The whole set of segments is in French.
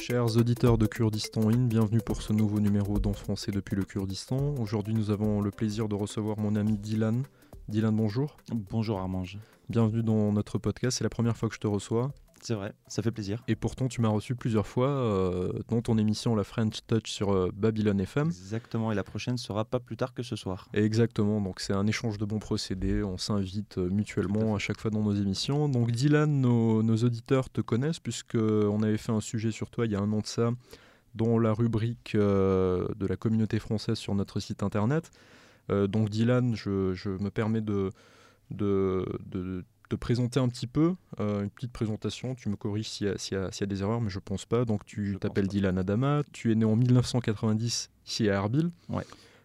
Chers auditeurs de Kurdistan In, bienvenue pour ce nouveau numéro d'En français depuis le Kurdistan. Aujourd'hui, nous avons le plaisir de recevoir mon ami Dylan. Dylan, bonjour. Bonjour Armange. Bienvenue dans notre podcast, c'est la première fois que je te reçois. C'est vrai, ça fait plaisir. Et pourtant, tu m'as reçu plusieurs fois euh, dans ton émission La French Touch sur euh, Babylon FM. Exactement, et la prochaine sera pas plus tard que ce soir. Exactement, donc c'est un échange de bons procédés, on s'invite euh, mutuellement à, chaque fois dans nos émissions. Donc Dylan, nos, nos auditeurs te connaissent puisqu'on avait fait un sujet sur toi il y a un an de ça dans la rubrique de la communauté française sur notre site internet. donc Dylan, je, je, me permets de, de, de te présenter un petit peu, euh, une petite présentation. Tu me corriges s'il y, y, y, a des erreurs, mais je pense pas. Donc, tu t'appelles Dylan Adama. Tu es né en 1990 ici à Erbil. Ouais.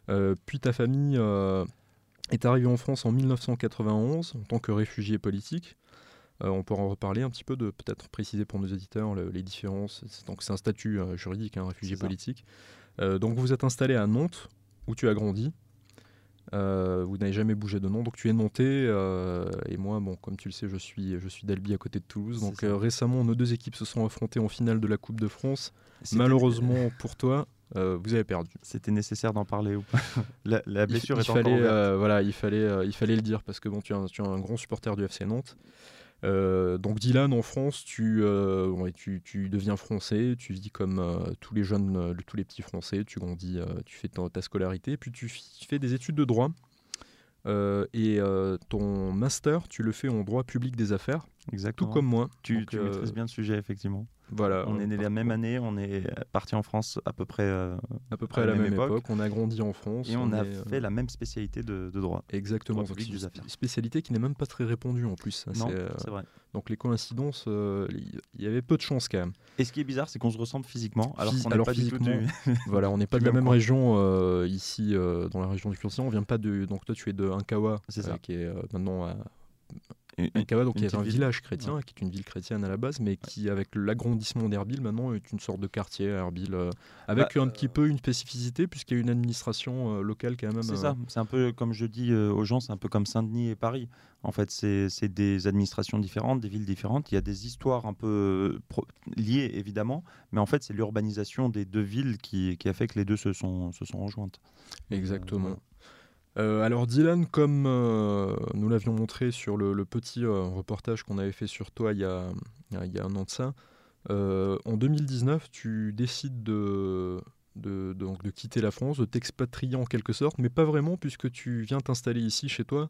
Euh, puis ta famille euh, est arrivée en France en 1991 en tant que réfugié politique. Euh, on pourra en reparler un petit peu, de peut-être préciser pour nos éditeurs le, les différences. Donc, c'est un statut euh, juridique, un hein, réfugié politique. Euh, donc, vous êtes installé à Nantes, où tu as grandi. Euh, vous n'avez jamais bougé de nom, donc tu es monté. Euh, et moi, bon, comme tu le sais, je suis, je suis d'Albi à côté de Toulouse. Donc euh, récemment, nos deux équipes se sont affrontées en finale de la Coupe de France. Malheureusement pour toi, euh, vous avez perdu. C'était nécessaire d'en parler ou pas la, la, blessure il, est il fallait, voilà, il fallait, il fallait le dire parce que bon, tu es un, tu es un grand supporter du FC Nantes. Euh, donc Dylan, en France, tu, euh, ouais, tu, tu, deviens français, tu vis comme euh, tous les jeunes, tous les petits français, tu grandis, tu fais ta, ta, scolarité, puis tu fais des études de droit. et ton master, tu le fais en droit public des affaires, Exactement. tout comme moi. Tu, donc, tu maîtrises bien le sujet, effectivement. Voilà, on est né la même année, on est parti en France à peu près, euh, à, peu près à, la, même, époque. époque. On a grandi en France. Et on, on a est, fait euh... la même spécialité de, de droit. Exactement. Droit public affaires. Spécialité qui n'est même pas très répandue en plus. Non, c'est vrai. Donc les coïncidences, il euh, y avait peu de chance quand même. Et ce qui est bizarre, c'est qu'on se ressemble physiquement, alors qu'on n'est pas physiquement, du tout du... voilà, on n'est pas de la même région euh, ici, dans la région du Kurdistan. On vient pas de. Donc toi, tu es de Inkawa, qui est maintenant à Inkawa, donc qui est un ville. village chrétien, ouais. qui est une ville chrétienne à la base, mais qui, avec l'agrandissement d'Erbil, maintenant est une sorte de quartier à Erbil, euh, avec bah, un petit peu une spécificité, puisqu'il y a une administration euh, locale quand même. C'est ça, c'est un peu, comme je dis euh, aux gens, c'est un peu comme Saint-Denis et Paris. En fait, c'est des administrations différentes, des villes différentes. Il y a des histoires un peu liées, évidemment, mais en fait, c'est l'urbanisation des deux villes qui, qui, a fait que les deux se sont, se sont rejointes. Exactement. Euh, alors Dylan, comme euh, nous l'avions montré sur le, le petit euh, reportage qu'on avait fait sur toi il y a, il y a un an de ça, en 2019, tu décides de, de, donc de quitter la France, de t'expatrier en quelque sorte, mais pas vraiment puisque tu viens t'installer ici chez toi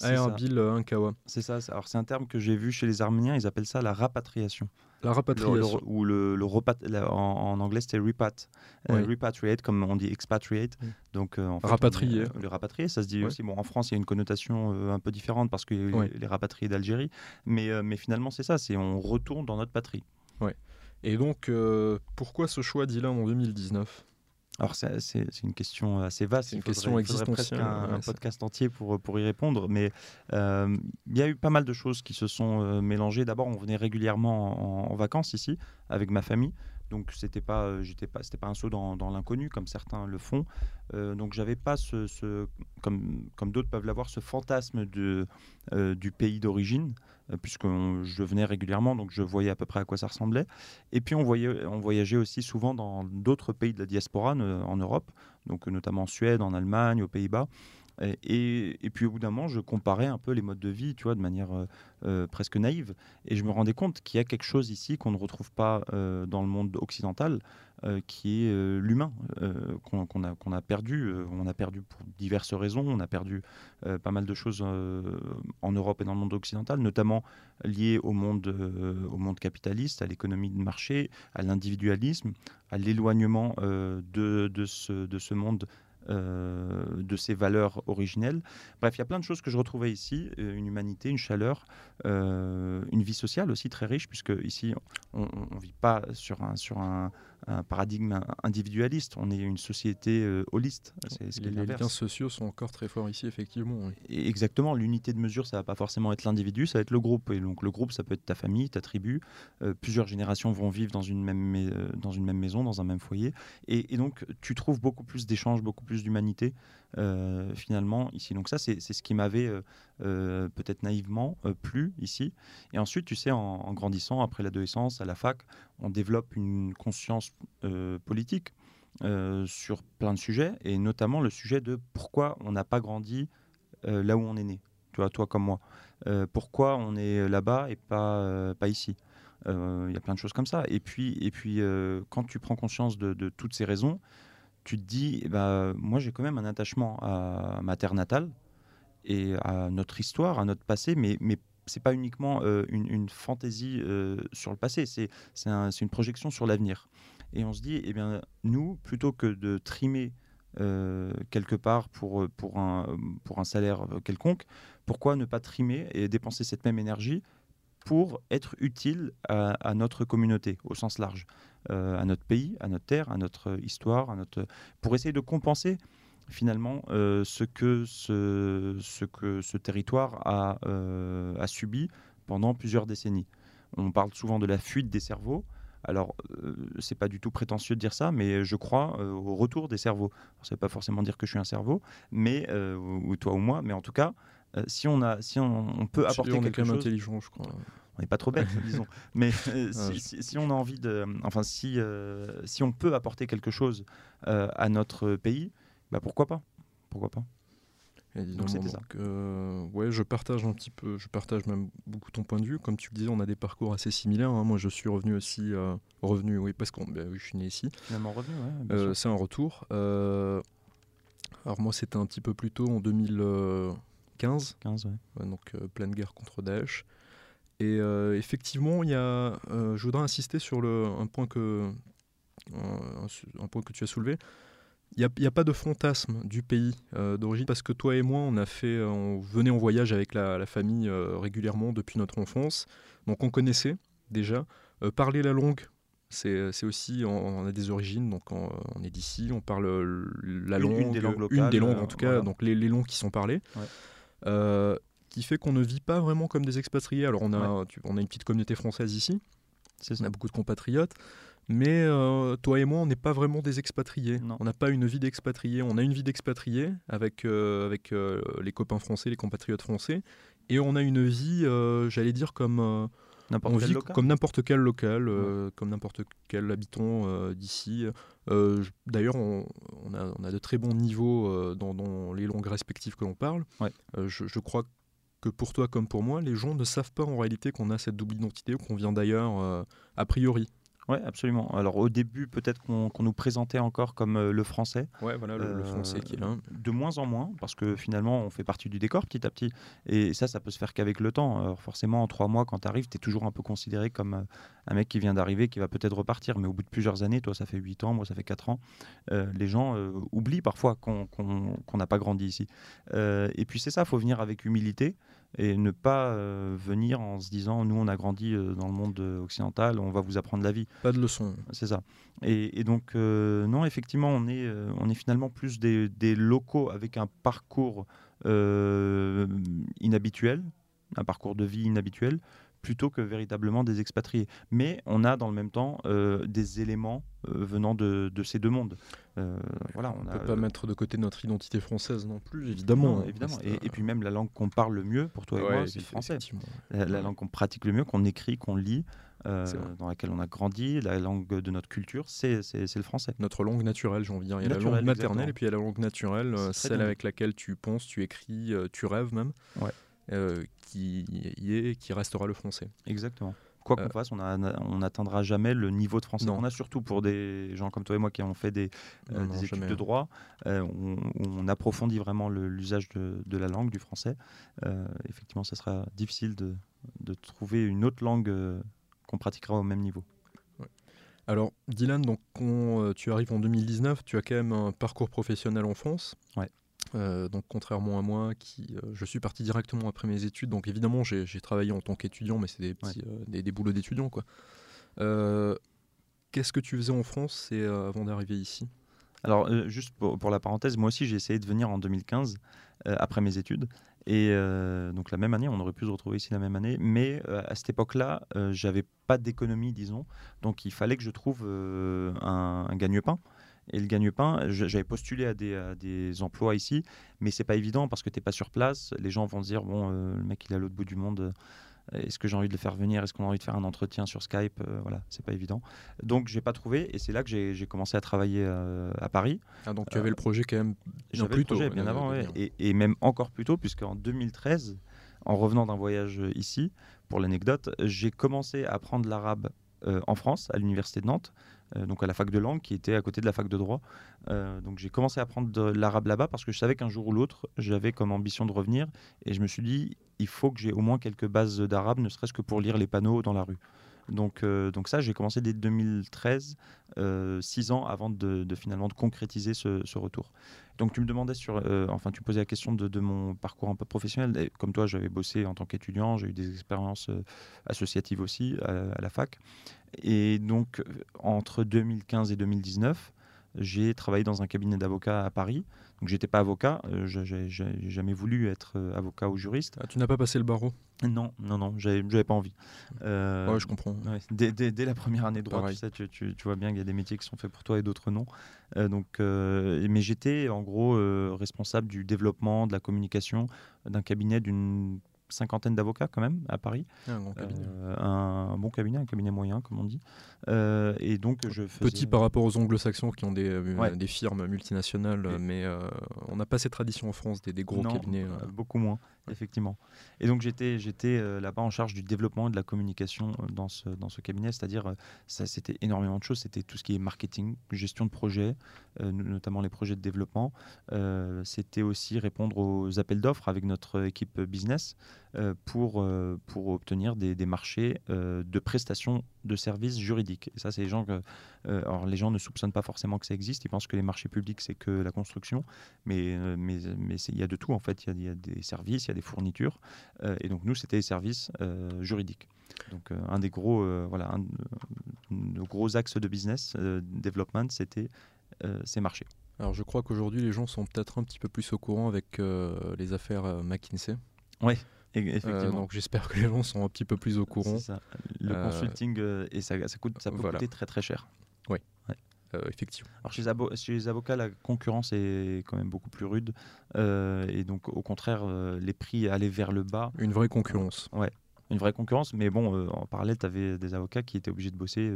à Erbil, Inkawa. C'est ça. Alors c'est un terme que j'ai vu chez les Arméniens, ils appellent ça la rapatriation. La rapatriation. Le, le, ou le, le repat, la, en, en, anglais, c'était repat. Oui. Euh, repatriate, comme on dit expatriate. Oui. Donc, euh, en fait, rapatrié. Est, le rapatrié, ça se dit oui. aussi. Bon, en France, il y a une connotation euh, un peu différente parce que les, les rapatriés d'Algérie. Mais, euh, mais finalement, c'est ça. C'est on retourne dans notre patrie. Ouais. Et donc, euh, pourquoi ce choix, Dylan, en 2019 alors c'est une question assez vaste. C'est une faudrait, question existentielle. presque un, un, podcast entier pour, pour y répondre. Mais euh, il y a eu pas mal de choses qui se sont euh, mélangées. D'abord, on venait régulièrement en, en, vacances ici avec ma famille. Donc c'était pas, j'étais pas, c'était pas un saut dans, dans l'inconnu comme certains le font. Euh, donc j'avais pas ce, ce, comme, comme d'autres peuvent l'avoir, ce fantasme de, euh, du pays d'origine, euh, puisque je venais régulièrement, donc je voyais à peu près à quoi ça ressemblait. Et puis on, voyait, on voyageait aussi souvent dans d'autres pays de la diaspora en Europe, donc notamment en Suède, en Allemagne, aux Pays-Bas. Et, puis au bout d'un moment, je comparais un peu les modes de vie, tu vois, de manière euh, euh, presque naïve, et je me rendais compte qu'il y a quelque chose ici qu'on ne retrouve pas euh, dans le monde occidental, qui est l'humain qu'on qu a, perdu. on a perdu pour diverses raisons. On a perdu pas mal de choses en Europe et dans le monde occidental, notamment liées au monde, au monde capitaliste, à l'économie de marché, à l'individualisme, à l'éloignement de ce monde euh, de ses valeurs originelles. Bref, il y a plein de choses que je retrouvais ici, euh, une humanité, une chaleur, euh, une vie sociale aussi très riche, puisque ici, on ne vit pas sur un, sur un, un paradigme individualiste, on est une société euh, holiste. Ce les, les liens sociaux sont encore très forts ici, effectivement. Oui. Et exactement, l'unité de mesure, ça va pas forcément être l'individu, ça va être le groupe. Et donc le groupe, ça peut être ta famille, ta tribu. Euh, plusieurs générations vont vivre dans une même, euh, dans une même maison, dans un même foyer. Et, et donc tu trouves beaucoup plus d'échanges, beaucoup plus d'humanité euh, finalement ici. Donc ça, c'est ce qui m'avait euh, euh, peut-être naïvement plu ici. Et ensuite, tu sais, en, grandissant, après l'adolescence, à la fac, on développe une conscience politique sur plein de sujets, et notamment le sujet de pourquoi on n'a pas grandi là où on est né, toi, toi comme moi. pourquoi on est là-bas et pas, pas ici il y a plein de choses comme ça. Et puis, et puis quand tu prends conscience de, toutes ces raisons, tu te dis, bah, moi j'ai quand même un attachement à ma terre natale et à notre histoire, à notre passé, mais, mais c'est pas uniquement euh, une, une, fantaisie euh, sur le passé, c'est un, une projection sur l'avenir. Et on se dit, eh bien, nous, plutôt que de trimer euh, quelque part pour, pour, un, pour un salaire quelconque, pourquoi ne pas trimer et dépenser cette même énergie pour être utile à, notre communauté au sens large euh, à notre pays, à notre terre, à notre histoire, pour essayer de compenser finalement euh, ce, que ce, territoire a, euh, a, subi pendant plusieurs décennies. On parle souvent de la fuite des cerveaux. Alors, c'est pas du tout prétentieux de dire ça, mais je crois au retour des cerveaux. Ça ne veut pas forcément dire que je suis un cerveau, mais ou, toi ou moi, mais en tout cas, si on a, si on, peut apporter on quelque est quand chose, intelligent, je crois on n'est pas trop bête, disons. Mais euh, ah, si, on a envie de, enfin, si euh, si on peut apporter quelque chose euh, à notre pays, bah pourquoi pas, pourquoi pas? donc c'était ça. ouais, je partage un petit peu, je partage même beaucoup ton point de vue. Comme tu le disais, on a des parcours assez similaires. Hein. Moi, je suis revenu aussi, revenu, oui, parce que bah, je suis né ici. Finalement revenu, ouais. c'est un retour. alors moi, c'était un petit peu plus tôt, en 2015. 15, ouais. donc pleine guerre contre Daesh. Et euh, effectivement, il y a, euh, je voudrais insister sur le, un, point que, un, point que tu as soulevé. Il n'y a, a, pas de fantasme du pays euh, d'origine parce que toi et moi, on a fait, on venait en voyage avec la, famille régulièrement depuis notre enfance, donc on connaissait déjà. parler la langue, c'est aussi, on, a des origines, donc on, est d'ici, on parle la langue, une, des langues locales, une des langues en tout cas, donc les, les, langues qui sont parlées. Ouais qui fait qu'on ne vit pas vraiment comme des expatriés. Alors on a, on a une petite communauté française ici, on a beaucoup de compatriotes, mais euh, toi et moi, on n'est pas vraiment des expatriés. On n'a pas une vie d'expatrié. On a une vie d'expatrié avec, euh, avec euh, les copains français, les compatriotes français, et on a une vie, j'allais dire, comme... N'importe quel comme n'importe quel local, comme n'importe quel habitant d'ici. D'ailleurs, on, a, on, a, de très bons niveaux dans, les langues respectives que l'on parle. Je, je, crois que pour toi comme pour moi, les gens ne savent pas en réalité qu'on a cette double identité ou qu'on vient d'ailleurs euh, a priori. Oui, absolument. Alors au début, peut-être qu'on nous présentait encore comme euh, le français. Oui, voilà, le, français qui est là. De moins en moins, parce que finalement, on fait partie du décor petit à petit. Et ça, ça peut se faire qu'avec le temps. Alors forcément, en trois mois, quand tu arrives, tu es toujours un peu considéré comme euh, un mec qui vient d'arriver, qui va peut-être repartir. Mais au bout de plusieurs années, toi, ça fait huit ans, moi, ça fait quatre ans, euh, les gens oublient parfois qu'on n'a pas grandi ici. et puis c'est ça, il faut venir avec humilité et ne pas euh, venir en se disant nous on a grandi euh, dans le monde occidental, on va vous apprendre la vie. Pas de leçon. C'est ça. Et, donc euh, non, effectivement, on est, on est finalement plus des, des locaux avec un parcours inhabituel, un parcours de vie inhabituel, plutôt que véritablement des expatriés. Mais on a dans le même temps euh, des éléments euh, venant de, ces deux mondes. Euh, voilà, on ne peut pas mettre de côté notre identité française non plus, évidemment. évidemment. Et, puis même la langue qu'on parle le mieux, pour toi et moi, c'est le français. La, langue qu'on pratique le mieux, qu'on écrit, qu'on lit. dans laquelle on a grandi, la langue de notre culture, c'est le français. Notre langue naturelle, j'ai envie de dire. Il y a la langue maternelle et puis il y a la langue naturelle, celle avec laquelle tu penses, tu écris, tu rêves même. Ouais. Euh, qui y est, qui restera le français. Exactement. Quoi qu'on euh, fasse, on n'atteindra jamais le niveau de français On a surtout pour des gens comme toi et moi qui ont fait des, euh, études de droit, on, approfondit vraiment l'usage de, la langue, du français. effectivement, ça sera difficile de, de trouver une autre langue qu'on pratiquera au même niveau. Alors, Dylan, donc, tu arrives en 2019, tu as quand même un parcours professionnel en France. Ouais. Euh, donc contrairement à moi, qui, euh, je suis parti directement après mes études. Donc évidemment, j'ai travaillé en tant qu'étudiant, mais c'est des, petits, euh, des, boulots d'étudiant. quoi. Qu'est-ce que tu faisais en France et, avant d'arriver ici? Alors juste pour, la parenthèse, moi aussi j'ai essayé de venir en 2015 après mes études. Et donc la même année, on aurait pu se retrouver ici la même année. Mais à cette époque-là, j'avais pas d'économie, disons. Donc il fallait que je trouve un, un gagne-pain. Et le gagne-pain, j'avais postulé à des, emplois ici, mais c'est pas évident parce que tu n'es pas sur place. Les gens vont se dire bon, euh, le mec il est à l'autre bout du monde, Est-ce que j'ai envie de le faire venir? Est-ce qu'on a envie de faire un entretien sur Skype? Voilà, c'est pas évident. Donc j'ai pas trouvé et c'est là que j'ai commencé à travailler à Paris. Ah, donc tu avais le projet quand même bien plus tôt. bien avant, et, et, même encore plus tôt, puisqu'en 2013, en revenant d'un voyage ici, pour l'anecdote, j'ai commencé à apprendre l'arabe en France, à l'université de Nantes. Euh, donc à la fac de langue qui était à côté de la fac de droit. Euh, donc j'ai commencé à apprendre l'arabe là-bas parce que je savais qu'un jour ou l'autre, j'avais comme ambition de revenir et je me suis dit, il faut que j'ai au moins quelques bases d'arabe, ne serait-ce que pour lire les panneaux dans la rue. Donc, euh, donc ça, j'ai commencé dès 2013, six ans avant de, finalement de concrétiser ce, retour. Donc tu me demandais sur, enfin tu posais la question de, mon parcours un peu professionnel. comme toi, j'avais bossé en tant qu'étudiant, j'ai eu des expériences associatives aussi à, la fac. Et donc, euh, entre 2015 et 2019, j'ai travaillé dans un cabinet d'avocats à Paris. Donc, j'étais pas avocat, euh, j'ai jamais voulu être euh, avocat ou juriste. Ah, tu n'as pas passé le barreau? Non, non, non, j'avais pas envie. Euh, ouais, je comprends. dès, dès, la première année de droit, tu, tu, tu, vois bien qu'il y a des métiers qui sont faits pour toi et d'autres non. donc, mais j'étais en gros responsable du développement, de la communication d'un cabinet d'une cinquantaine d'avocats quand même à Paris. Un bon cabinet. Euh, un, bon cabinet, un cabinet moyen comme on dit. Euh, et donc je Petit par rapport aux anglo-saxons qui ont des, euh, des firmes multinationales, mais on n'a pas cette tradition en France des, des gros cabinets. Beaucoup moins effectivement. Et donc j'étais j'étais euh, là-bas en charge du développement et de la communication euh, dans ce, dans ce cabinet, c'est-à-dire euh, ça c'était énormément de choses, c'était tout ce qui est marketing, gestion de projets, notamment les projets de développement. c'était aussi répondre aux appels d'offres avec notre équipe business pour, pour obtenir des, des marchés de prestations de services juridiques. Et ça, c'est les gens que, alors les gens ne soupçonnent pas forcément que ça existe. Ils pensent que les marchés publics c'est que la construction, mais mais mais il y a de tout en fait. Il y, y, a des services, il y a des fournitures. Euh, et donc nous, c'était les services euh, juridiques. Donc euh, un des gros, voilà, un, de gros axes de business development, c'était ces marchés. Alors je crois qu'aujourd'hui, les gens sont peut-être un petit peu plus au courant avec les affaires McKinsey. Oui. Effectivement. donc j'espère que les gens sont un petit peu plus au courant. Ça. Le consulting et ça, ça, coûte, ça peut coûter très très cher. Oui. Euh, effectivement. Alors chez, chez, les avocats, la concurrence est quand même beaucoup plus rude. Euh, et donc, au contraire, euh, les prix allaient vers le bas. Une vraie concurrence. ouais, une vraie concurrence. Mais bon, en parallèle, tu avais des avocats qui étaient obligés de bosser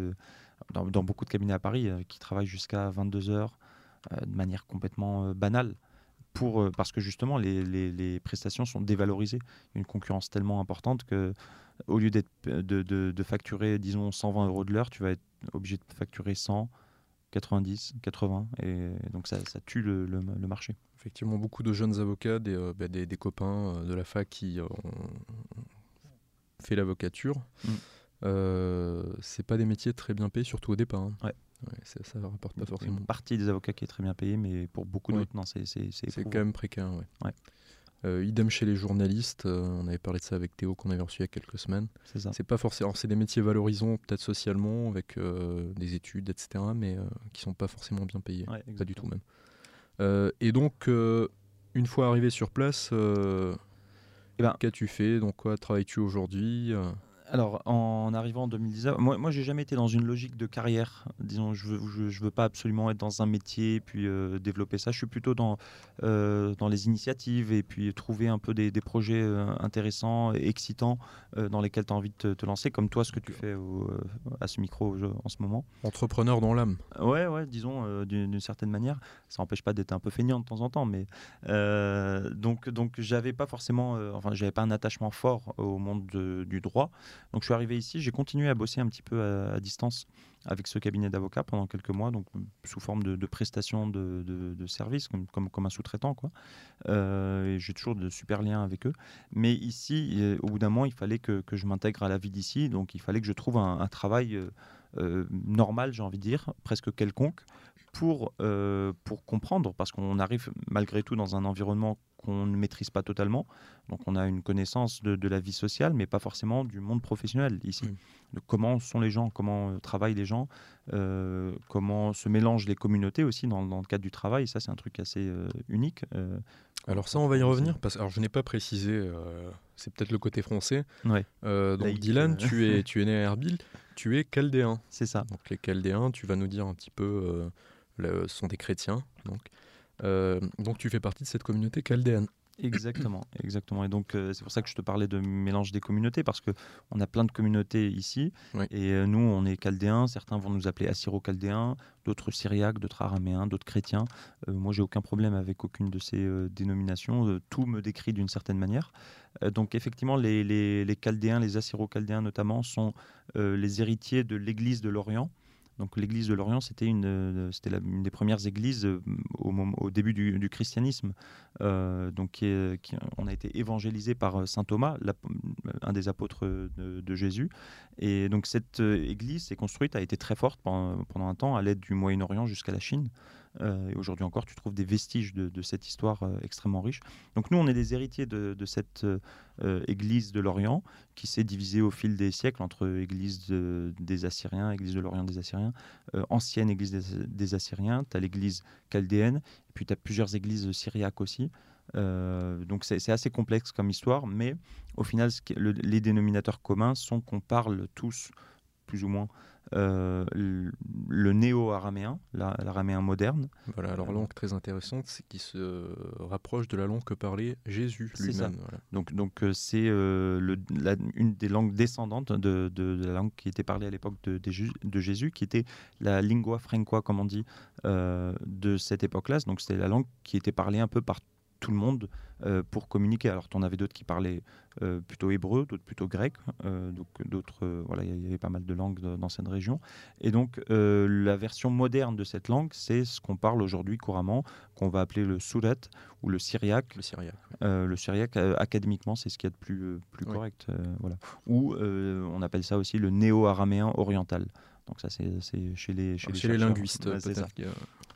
dans, beaucoup de cabinets à Paris, qui travaillent jusqu'à 22 heures de manière complètement banale. Pour, parce que justement, les, les, les, prestations sont dévalorisées. Une concurrence tellement importante que au lieu de, de, de, facturer, disons, 120 euros de l'heure, tu vas être obligé de facturer 100, 90, 80, et donc ça, ça tue le, le, marché. Effectivement, beaucoup de jeunes avocats, des, euh, bah, des, des, copains euh, de la fac qui ont fait l'avocature. Mm. Euh, c'est pas des métiers très bien payés, surtout au départ. Hein. Ouais. Ça, ça rapporte pas forcément. Une partie des avocats qui est très bien payée, mais pour beaucoup d'autres, non, c'est C'est quand même précaire, ouais. Euh, idem chez les journalistes, euh, on avait parlé de ça avec Théo qu'on avait reçu il y a quelques semaines. C'est pas forcément, c'est des métiers valorisants peut-être socialement avec euh, des études, etc., mais qui sont pas forcément bien payés, pas du tout même. et donc, une fois arrivé sur place, eh ben, qu'as-tu fait? Donc quoi travailles-tu aujourd'hui? Alors, en arrivant en 2019, moi, moi j'ai jamais été dans une logique de carrière. Disons, je veux, je, veux pas absolument être dans un métier puis euh, développer ça. Je suis plutôt dans, euh, dans les initiatives et puis trouver un peu des, des projets euh, intéressants, excitants, dans lesquels tu as envie de te, lancer, comme toi, ce que tu fais à ce micro en ce moment. Entrepreneur dans l'âme. Ouais, ouais, disons, d'une certaine manière. Ça n'empêche pas d'être un peu feignant de temps en temps, mais donc, donc j'avais pas forcément, enfin, j'avais pas un attachement fort au monde du droit. Donc je suis arrivé ici, j'ai continué à bosser un petit peu à, distance avec ce cabinet d'avocats pendant quelques mois, donc sous forme de, de prestation de, services, comme, un sous-traitant. quoi. Euh, j'ai toujours de super liens avec eux. Mais ici, au bout d'un moment, il fallait que, je m'intègre à la vie d'ici, donc il fallait que je trouve un, travail euh, euh, normal, j'ai envie de dire, presque quelconque, pour, pour comprendre, parce qu'on arrive malgré tout dans un environnement qu'on ne maîtrise pas totalement. Donc on a une connaissance de, la vie sociale, mais pas forcément du monde professionnel ici. De comment sont les gens, comment euh, travaillent les gens, euh, comment se mélangent les communautés aussi dans, le cadre du travail. Ça, c'est un truc assez euh, unique. alors ça, on va y revenir. Parce, alors je n'ai pas précisé, c'est peut-être le côté français. Ouais. donc Dylan, tu es, tu es né à Erbil, tu es chaldéen. C'est ça. Donc les chaldéens, tu vas nous dire un petit peu, le, sont des chrétiens. Donc. Euh, donc tu fais partie de cette communauté chaldéenne. Exactement, exactement. Et donc euh, c'est pour ça que je te parlais de mélange des communautés parce que on a plein de communautés ici et euh, nous on est chaldéens. Certains vont nous appeler assyro-chaldéens, d'autres syriaques, d'autres araméens, d'autres chrétiens. Euh, moi j'ai aucun problème avec aucune de ces dénominations. tout me décrit d'une certaine manière. donc effectivement les, les, les chaldéens, les assyro-chaldéens notamment sont les héritiers de l'Église de l'Orient. Donc l'église de Lorient, c'était une, euh, c'était des premières églises euh, au, au début du, christianisme. Euh, donc on a été évangélisé par saint Thomas, un des apôtres de, Jésus. Et donc cette église s'est construite, a été très forte pendant un temps à l'aide du Moyen-Orient jusqu'à la Chine. Euh, et aujourd'hui encore, tu trouves des vestiges de, cette histoire euh, extrêmement riche. Donc nous, on est des héritiers de, cette euh, Église de l'Orient qui s'est divisée au fil des siècles entre Église des Assyriens, Église de l'Orient des Assyriens, ancienne Église des, Assyriens, tu as l'Église chaldéenne, et puis tu as plusieurs églises syriaques aussi. donc c'est assez complexe comme histoire, mais au final, les dénominateurs communs sont qu'on parle tous, plus ou moins, euh, le néo-araméen, l'araméen moderne. Voilà, alors langue très intéressante, c'est qui se rapproche de la langue que parlait Jésus lui-même. Donc, donc euh, c'est euh, une des langues descendantes de, la langue qui était parlée à l'époque de, de, Jésus, qui était la lingua franca, comme on dit, de cette époque-là. Donc c'était la langue qui était parlée un peu par tout le monde euh, pour communiquer. Alors, tu en avais d'autres qui parlaient euh, plutôt hébreu, d'autres plutôt grec, euh, donc d'autres, voilà, il y avait pas mal de langues dans cette région. Et donc, la version moderne de cette langue, c'est ce qu'on parle aujourd'hui couramment, qu'on va appeler le surat ou le syriaque. Le syriaque. le syriaque, académiquement, c'est ce qu'il y a de plus, plus correct. voilà. Ou on appelle ça aussi le néo-araméen oriental. Donc ça, c'est chez les, chez, les, linguistes,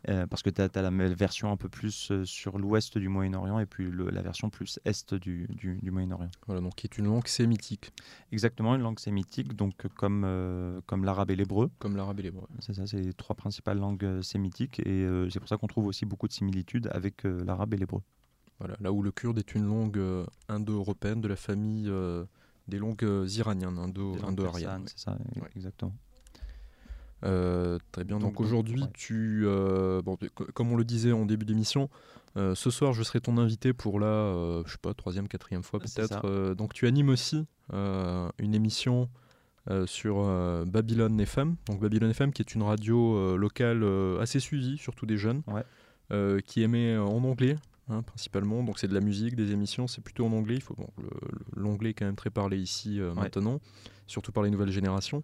euh, parce que tu as, la version un peu plus euh, sur l'ouest du Moyen-Orient et puis la version plus est du, du, Moyen-Orient. Voilà, donc qui est une langue sémitique. Exactement, une langue sémitique, donc comme, euh, comme l'arabe et l'hébreu. Comme l'arabe et l'hébreu. C'est ça, c'est les trois principales langues sémitiques et c'est pour ça qu'on trouve aussi beaucoup de similitudes avec l'arabe et l'hébreu. Voilà, là où le kurde est une langue indo-européenne de la famille des langues iraniennes, indo-ariennes. c'est ça, exactement. Euh, très bien. Donc, aujourd'hui, tu, euh, bon, comme on le disait en début d'émission, euh, ce soir, je serai ton invité pour la, je sais pas, troisième, quatrième fois peut-être. donc, tu animes aussi une émission sur Babylone FM. Donc, Babylone FM, qui est une radio locale assez suivie, surtout des jeunes, qui émet en anglais. Hein, principalement, donc c'est de la musique, des émissions, c'est plutôt en anglais. Il faut l'anglais est quand même très parlé ici maintenant, surtout par les nouvelles générations.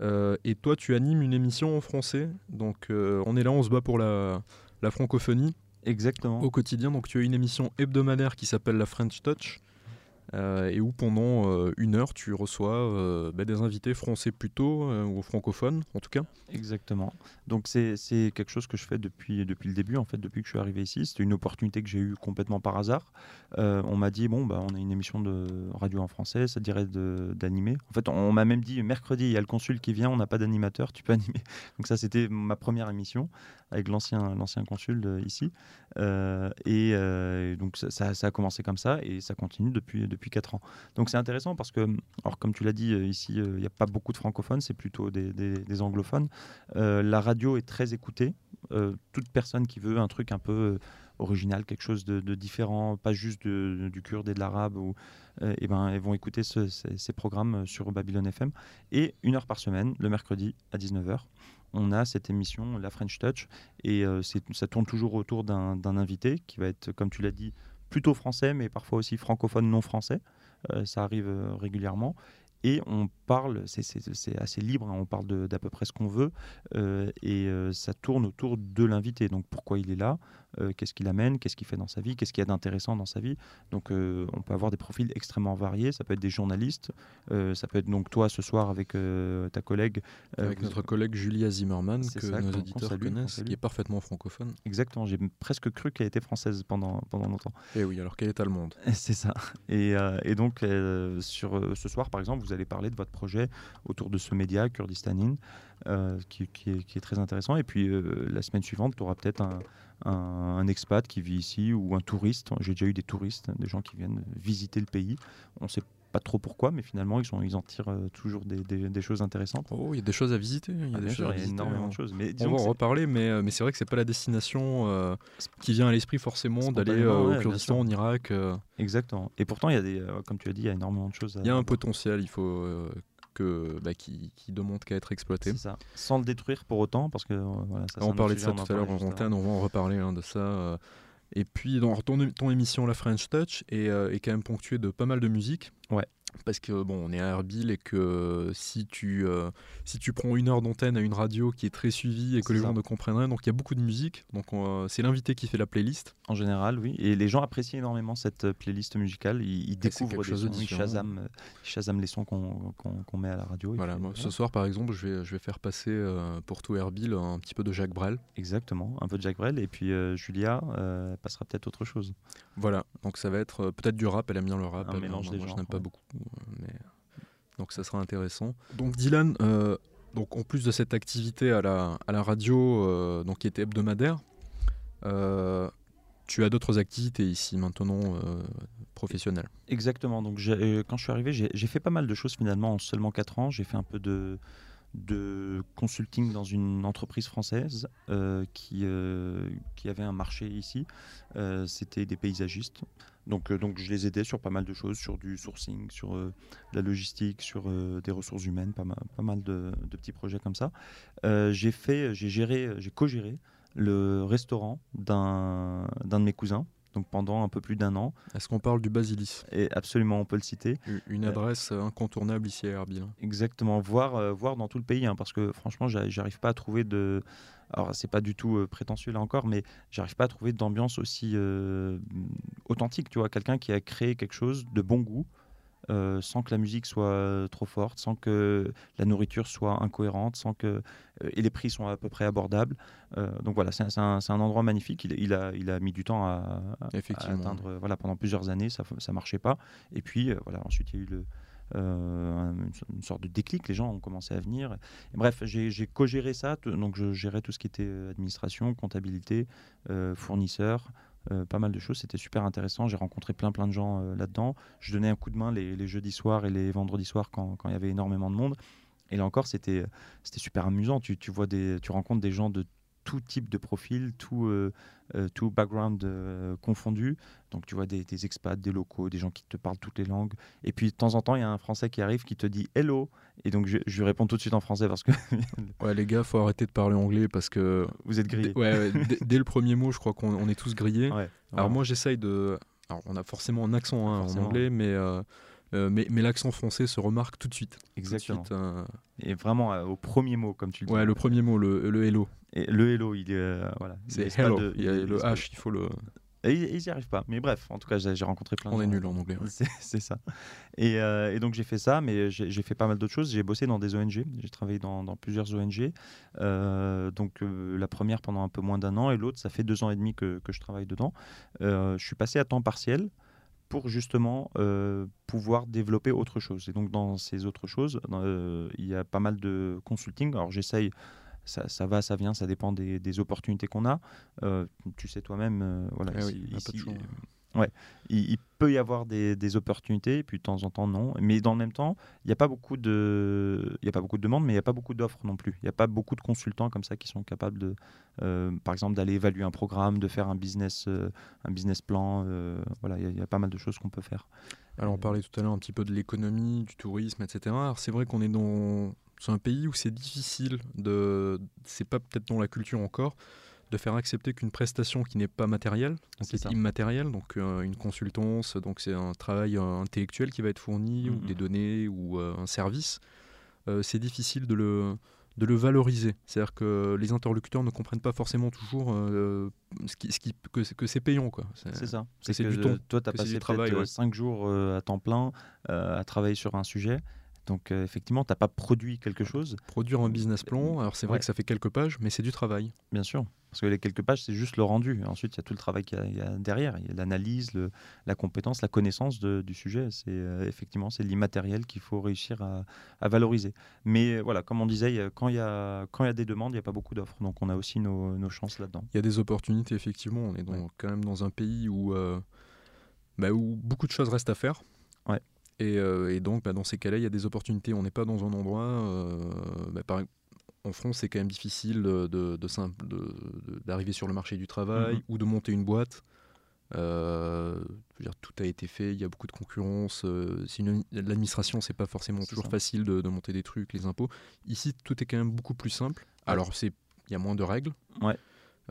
Euh, et toi, tu animes une émission en français. Donc, euh, on est là, on se bat pour la, la francophonie. Exactement. Au quotidien. Donc, tu as une émission hebdomadaire qui s'appelle la French Touch. Euh, et où pendant euh, une heure tu reçois euh, bah, des invités français plutôt ou francophones en tout cas. Exactement. Donc c'est quelque chose que je fais depuis, depuis le début en fait depuis que je suis arrivé ici. C'était une opportunité que j'ai eue complètement par hasard. on m'a dit bon bah on a une émission de radio en français, ça dirait d'animer. En fait on, m'a même dit mercredi il y a le consul qui vient, on n'a pas d'animateur, tu peux animer. Donc ça c'était ma première émission avec l'ancien l'ancien consul ici. Et donc ça, a commencé comme ça et ça continue depuis depuis 4 ans. Donc c'est intéressant parce que, alors comme tu l'as dit, euh, ici, euh, il n'y a pas beaucoup de francophones, c'est plutôt des, anglophones. Euh, la radio est très écoutée. toute personne qui veut un truc un peu original, quelque chose de, différent, pas juste du kurde et de l'arabe, ou, et ben, elles vont écouter ces, programmes sur Babylon FM. Et une heure par semaine, le mercredi à 19h, on a cette émission, la French Touch, et ça tourne toujours autour d'un invité qui va être, comme tu l'as dit, plutôt français, mais parfois aussi francophone non français. Euh, ça arrive euh, régulièrement. Et on parle, c'est assez libre, hein, on parle d'à peu près ce qu'on veut, euh, et ça tourne autour de l'invité. Donc pourquoi il est là, euh, qu'est-ce qu'il amène, qu'est-ce qu'il fait dans sa vie, qu'est-ce qu'il y a d'intéressant dans sa vie. Donc euh, on peut avoir des profils extrêmement variés, ça peut être des journalistes, euh, ça peut être donc toi ce soir avec ta collègue. avec notre collègue Julia Zimmerman, que nos auditeurs connaissent, qui est parfaitement francophone. Exactement, j'ai presque cru qu'elle était française pendant, pendant longtemps. Et eh oui, alors qu'elle est allemande. C'est ça. Et, et donc sur ce soir par exemple, vous allez parler de votre projet autour de ce média Kurdistanin. qui, qui, est, très intéressant. Et puis la semaine suivante, tu auras peut-être un, un, expat qui vit ici ou un touriste. J'ai déjà eu des touristes, des gens qui viennent visiter le pays. On sait pas trop pourquoi, mais finalement, ils, en tirent euh, toujours des, des- des choses intéressantes. Oh, il y a des choses à visiter. Il y a Ah, des bien choses sûr, à il y a visiter, énormément hein. de choses. Mais On va en reparler, mais, euh, mais c'est vrai que c'est pas la destination euh, qui vient à l'esprit forcément d'aller euh, au Kurdistan, en Irak. euh. Exactement. Et pourtant, il y a des, comme tu as dit, il y a énormément de choses. à- Il y a un potentiel, il faut que bah, qui, qui demande qu'à être exploité. C'est ça. Sans le détruire pour autant, parce que voilà, ça, on parlait de ça tout à l'heure en antenne, on va en reparler hein, de ça. Et puis, dans ton, émission La French Touch euh, est quand même ponctuée de pas mal de musique. Ouais. Parce que bon, on est à Erbil et que si tu, euh, si tu prends une heure d'antenne à une radio qui est très suivie et que les ça. gens ne comprennent rien, donc il y a beaucoup de musique. Donc on, euh, c'est l'invité qui fait la playlist. En général, oui. Et les gens apprécient énormément cette euh, playlist musicale. Ils, découvrent quelque des chose de sons, ils shazam, euh, ils shazam les sons qu'on qu'on met à la radio. Voilà, puis, moi, voilà. ce soir par exemple, je vais, je vais faire passer euh, pour tout Erbil un petit peu de Jacques Brel. Exactement, un peu de Jacques Brel. Et puis euh, Julia euh, passera peut-être autre chose. Voilà, donc ça va être euh, peut-être du rap, elle aime bien le rap. Un elle, mélange des je n'aime pas beaucoup. Euh, Mais... Donc ça sera intéressant. Donc Dylan, euh, donc en plus de cette activité à la, à la radio, euh, donc qui était hebdomadaire, euh, tu as d'autres activités ici maintenant euh, professionnelles. Exactement. Donc, quand je suis arrivé, j'ai j'ai fait pas mal de choses finalement en seulement 4 ans. J'ai fait un peu de, de consulting dans une entreprise française euh, qui, euh, qui avait un marché ici. Euh, C'était des paysagistes. Donc, donc, je les aidais sur pas mal de choses, sur du sourcing, sur la logistique, sur des ressources humaines, pas mal, pas mal de, de petits projets comme ça. J'ai fait, j'ai géré, j'ai co-géré le restaurant d'un de mes cousins. Donc pendant un peu plus d'un an, Est-ce qu'on parle du Basilis et absolument on peut le citer. Une Euh, adresse incontournable ici à Erbil. hein. Exactement, voir, euh, voir dans tout le pays, hein, parce que franchement, j'a- j'arrive pas à trouver de. Alors, c'est pas du tout euh, prétentieux là encore, mais j'arrive pas à trouver d'ambiance aussi euh, authentique. Tu vois, quelqu'un qui a créé quelque chose de bon goût, euh, sans que la musique soit euh, trop forte, sans que la nourriture soit incohérente, sans que euh, et les prix sont à peu près abordables. Donc voilà, c'est un, un- endroit magnifique. Il, il a, il a mis du temps à, à- atteindre. Voilà, pendant plusieurs années, ça, ça marchait pas. Et puis voilà, ensuite il y a eu le euh, une, so- une sorte de déclic, les gens ont commencé à venir. Et bref, j'ai co-géré ça, donc je gérais tout ce qui était administration, comptabilité, euh, fournisseurs, euh, pas mal de choses. C'était super intéressant. J'ai rencontré plein plein de gens euh, là-dedans. Je donnais un coup de main les, les jeudis soirs et les vendredis soirs quand, quand il y avait énormément de monde. Et là encore, c'était c'était super amusant. Tu, tu vois des, tu rencontres des gens de tout type de profil, tout, euh, euh, tout background euh, confondu. Donc tu vois des, des expats, des locaux, des gens qui te parlent toutes les langues. Et puis de temps en temps, il y a un Français qui arrive qui te dit hello. Et donc je, je lui réponds tout de suite en français parce que Ouais, les gars, faut arrêter de parler anglais parce que vous êtes grillés. dès- ouais, dès, le premier mot, je crois qu'on on est tous grillés. Ouais, Alors moi j'essaye de... Alors on a forcément un accent hein, en anglais, mais, euh, mais, mais l'accent français se remarque tout de suite. De Exactement. suite, euh, Et vraiment euh, au premier mot, comme tu le dis. Ouais, le premier mot, le, le hello. Et le hello, il est voilà. il C'est hello. de- Il y a le H, il faut le... Et ils ils y arrivent pas. Mais bref, en tout cas, j'ai rencontré plein de On est gens. nul en anglais. ouais. C'est ça. Et, euh, et donc j'ai fait ça, mais j'ai fait pas mal d'autres choses. J'ai bossé dans des ONG, j'ai travaillé dans, dans plusieurs ONG. Euh, donc euh, la première pendant un peu moins d'un an et l'autre, ça fait deux ans et demi que, que je travaille dedans. Je suis passé à temps partiel pour justement euh, pouvoir développer autre chose. Et donc dans ces autres choses, euh, il y a pas mal de consulting. Alors j'essaye, ça, ça va, ça vient, ça dépend des, des opportunités qu'on a. Euh, tu sais toi-même, voilà, Eh oui, ici- il y a pas de ici, ouais, il, peut y avoir des, opportunités, puis de temps en temps non. Mais dans le même temps, il n'y a pas beaucoup de, a pas beaucoup de demandes, mais il n'y a pas beaucoup d'offres non plus. Il n'y a pas beaucoup de consultants comme ça qui sont capables de, euh, par exemple, d'aller évaluer un programme, de faire un business, euh, un business plan. euh, voilà, il y a- il y, a pas mal de choses qu'on peut faire. Alors on parlait tout à l'heure un petit peu de l'économie, du tourisme, etc. Alors c'est vrai qu'on est dans c'est un pays où c'est difficile de, c'est pas peut-être dans la culture encore, de faire accepter qu'une prestation qui n'est pas matérielle, donc qui est immatérielle, donc euh, une consultance, donc c'est un travail euh, intellectuel qui va être fourni, ou Mhm. des données, ou euh, un service, c'est difficile de le, de le valoriser. C'est-à-dire que les interlocuteurs ne comprennent pas forcément toujours euh, ce qui, ce qui- que, c'est- que c'est payant. C'est ça. c'est du temps, Toi, tu as passé travail, peut-être ouais. 5 jours euh, à temps plein euh, à travailler sur un sujet. Donc euh, effectivement, tu n'as pas produit quelque chose, Produire un business plan, alors c'est vrai Ouais. que ça fait quelques pages, mais c'est du travail. bien sûr. Parce que les quelques pages, c'est juste le rendu. Ensuite, il y a tout le travail qu'il y a- il y, a derrière. Il y a l'analyse, la compétence, la connaissance de- du sujet. C'est euh, effectivement c'est l'immatériel qu'il faut réussir à, à valoriser. Mais euh, voilà, comme on disait, quand il y a, quand il y a des demandes, il n'y a pas beaucoup d'offres. Donc on a aussi nos, nos chances là-dedans. Il y a des opportunités, effectivement. On est Ouais. quand même dans un pays où, euh, bah, où beaucoup de choses restent à faire. Ouais. Et, et donc, bah, dans ces cas-là, il y a des opportunités. On n'est pas dans un endroit. Bah, par, en France, c'est quand même difficile d'arriver de, de, sur le marché du travail mm-hmm. ou de monter une boîte. Euh, dire, tout a été fait, il y a beaucoup de concurrence. Euh, L'administration, c'est pas forcément toujours facile de, monter des trucs, les impôts. Ici, tout est quand même beaucoup plus simple. Alors, il y a moins de règles. Ouais.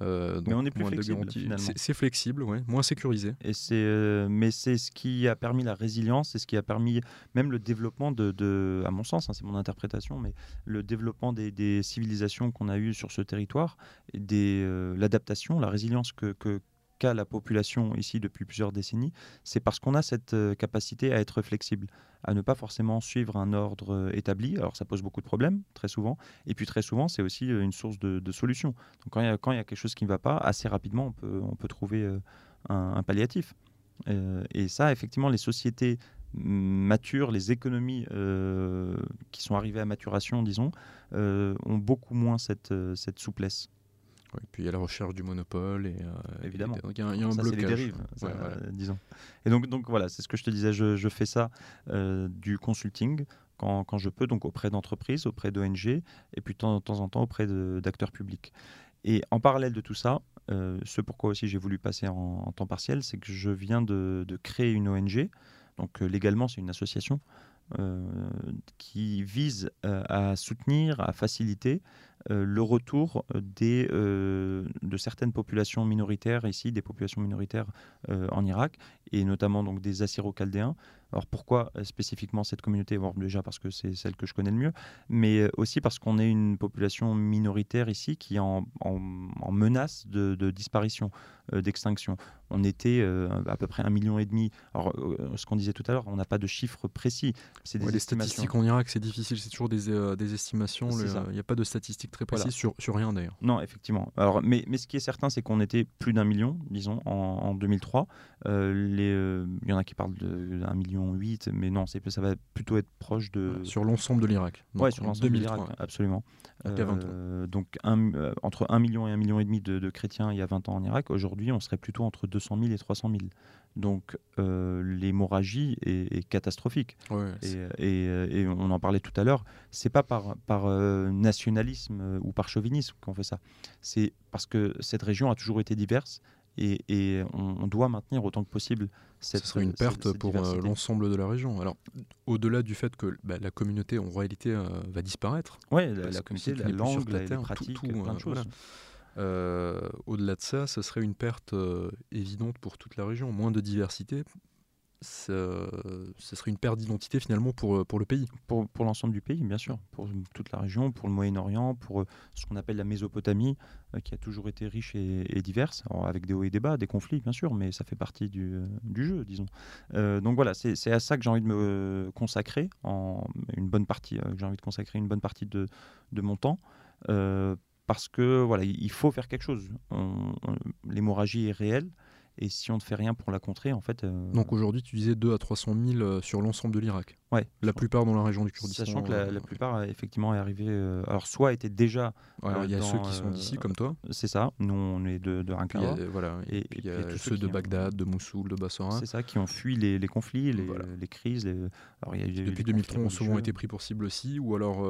Euh, mais on est plus flexible C'est flexible, ouais, moins sécurisé. Et c'est, euh, mais c'est ce qui a permis la résilience, c'est ce qui a permis même le développement de, de à mon sens, hein, c'est mon interprétation, mais le développement des, des civilisations qu'on a eues sur ce territoire, des, l'adaptation, la résilience que, que, la population ici depuis plusieurs décennies, c'est parce qu'on a cette euh, capacité à être flexible, à ne pas forcément suivre un ordre euh, établi. Alors ça pose beaucoup de problèmes, très souvent. Et puis très souvent, c'est aussi euh, une source de, solutions. Donc quand il, y a, quelque chose qui ne va pas, assez rapidement, on peut, trouver un, palliatif. et ça, effectivement, les sociétés matures, les économies qui sont arrivées à maturation, disons, ont beaucoup moins cette souplesse. Et puis il y a la recherche du monopole et euh, évidemment. Il y, a, un blocage. Les dérives, disons. Et donc, donc voilà, c'est ce que je te disais. Je, fais ça euh, du consulting quand, quand, je peux, donc auprès d'entreprises, auprès d'ONG, et puis de temps, en temps auprès d'acteurs publics. Et en parallèle de tout ça, euh, ce pourquoi aussi j'ai voulu passer en, temps partiel, c'est que je viens de, de, créer une ONG. Donc légalement, c'est une association qui vise à soutenir, à faciliter euh, le retour des, euh, de certaines populations minoritaires ici, des populations minoritaires euh, en Irak, et notamment donc des Assyro-Chaldéens, alors pourquoi euh, spécifiquement cette communauté? Déjà parce que c'est celle que je connais le mieux, mais euh, aussi parce qu'on est une population minoritaire ici qui est en, menace de, disparition, euh, d'extinction. On était à peu près un million et demi. Alors ce qu'on disait tout à l'heure, on n'a pas de chiffres précis. C'est des statistiques en Irak, c'est difficile, c'est toujours des, des estimations. Il n'y a pas de statistiques très précises sur, sur, rien d'ailleurs. Non, effectivement. Alors, mais, mais ce qui est certain, c'est qu'on était plus d'un million, disons, en, en 2003. Il y en a qui parlent d'un million 8, mais non, ça va plutôt être proche de. Sur l'ensemble de l'Irak. Oui, sur l'ensemble de l'Irak, absolument. Euh, donc un, euh, entre 1 million et 1 million et demi de, chrétiens il y a 20 ans en Irak, aujourd'hui on serait plutôt entre 200 000 et 300 000. Donc euh, l'hémorragie est, catastrophique. et, et, on en parlait tout à l'heure, c'est pas par, par nationalisme ou par chauvinisme qu'on fait ça. C'est parce que cette région a toujours été diverse et, on, doit maintenir autant que possible cette. Ce serait une perte pour euh, l'ensemble de la région. Alors, au-delà du fait que bah, la communauté en réalité euh, va disparaître. Oui, la, communauté, la langue, la, pratiques, tout, plein de choses. au-delà de ça, ce serait une perte euh, évidente pour toute la région. Moins de diversité, ce serait une perte d'identité finalement pour, euh, pour le pays. Pour, pour l'ensemble du pays, bien sûr, pour toute la région, pour le Moyen-Orient, pour euh, ce qu'on appelle la Mésopotamie, euh, qui a toujours été riche et, diverse, avec des hauts et des bas, des conflits, bien sûr, mais ça fait partie du, du jeu, disons. donc voilà, c'est à ça que j'ai envie de me consacrer, en une bonne partie, j'ai envie de consacrer une bonne partie de, de mon temps. parce que voilà, il faut faire quelque chose. L'hémorragie est réelle. Et si on ne fait rien pour la contrer, en fait. Euh, Donc aujourd'hui, tu disais 2 à 300 000 euh, sur l'ensemble de l'Irak. Ouais. La plupart dans la région du Kurdistan. Sachant que la, euh, plupart, effectivement, est arrivée. alors, soit était déjà. il y a ceux qui sont d'ici, comme toi. C'est ça. Nous, on est de, de. Voilà. Et il y a, tous ceux de Bagdad, de Mossoul, de Bassora. C'est ça, qui ont fui les, les conflits, les, les crises. Alors, y a Depuis 2003, ont souvent été pris pour cible aussi, ou alors